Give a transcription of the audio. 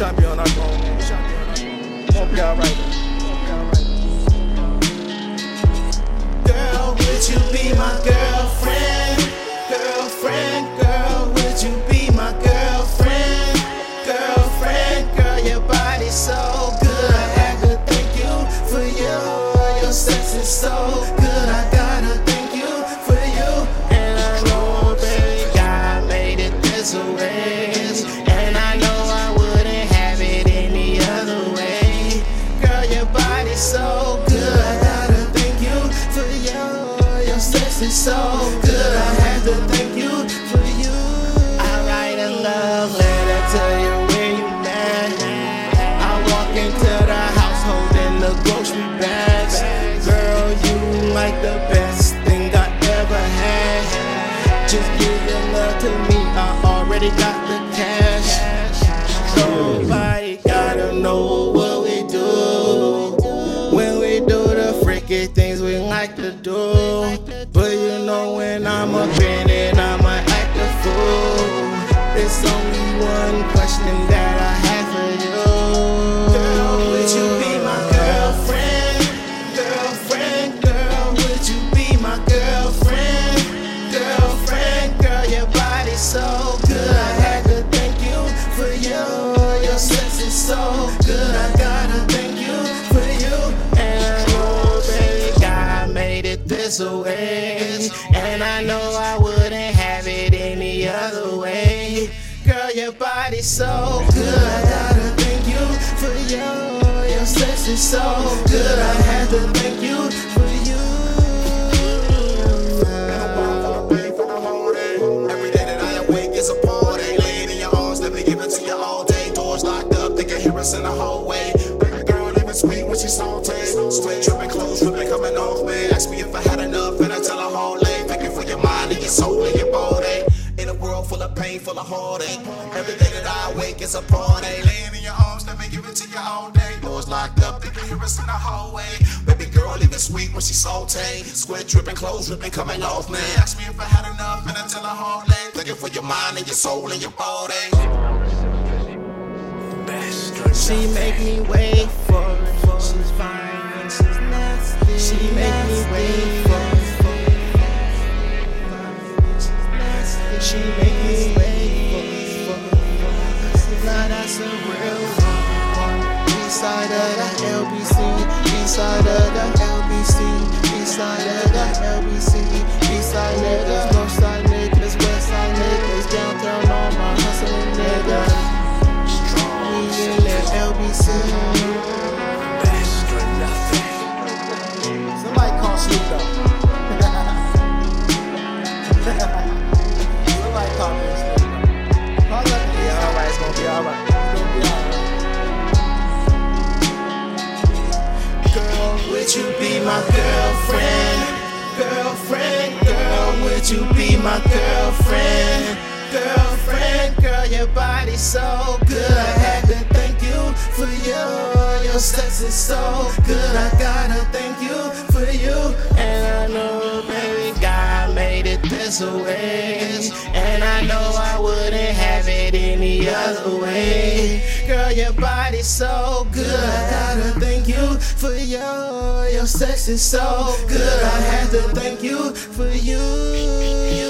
I'm trying to be on our phone, man. Won't be alright. Girl, would you be my girlfriend? Girlfriend, girl, would you be my girlfriend? Girlfriend, girl, your body's so good. I had to thank you for you. Your sex is so is so good. I had to thank you for you. I write a love letter to you where you at. I walk into the house holding the grocery bags. Girl, you like the best thing I ever had. Just give your love to me. I already got the cash. Nobody gotta know what we do. When we do the freaky things we like to do. One question that I have for you. Girl, would you be my girlfriend? Girlfriend, girl, would you be my girlfriend? Girlfriend, girl, your body's so good. I had to thank you for you. Your sex is so good. I gotta thank you for you. And oh, I know, baby, God made it this way. And I know I wouldn't your body's so good. I gotta thank you for you. Your sex is so good. I had to thank you for you. Every day that I awake is a party. Laying in your arms, let me give it to you all day. Doors locked up, they can hear us in the hallway. Full of heartache. Every day that I wake is a party. Laying in your arms, let me give it to you all day. Doors locked up, they can hear us in the hallway. Baby girl, living sweet when she saute. Sweat dripping, clothes dripping, coming off me. Ask me if I had enough, and I tell her day. Thank for your mind and your soul and your body. She make me wait for it. She's fine and she's nasty. She make me wait for it. She that's a real one. East side of the LBC. East side of the LBC. East side of girlfriend? Girlfriend, girl, would you be my girlfriend? Girlfriend, girl, your body's so good. I had to thank you for you. Your sex is so good. I gotta thank you for you. And I know, baby, God made it this way. And I know I wouldn't have it any other way. Girl, your body's so good. I gotta for you. Your sex is so good. I had to thank you for you.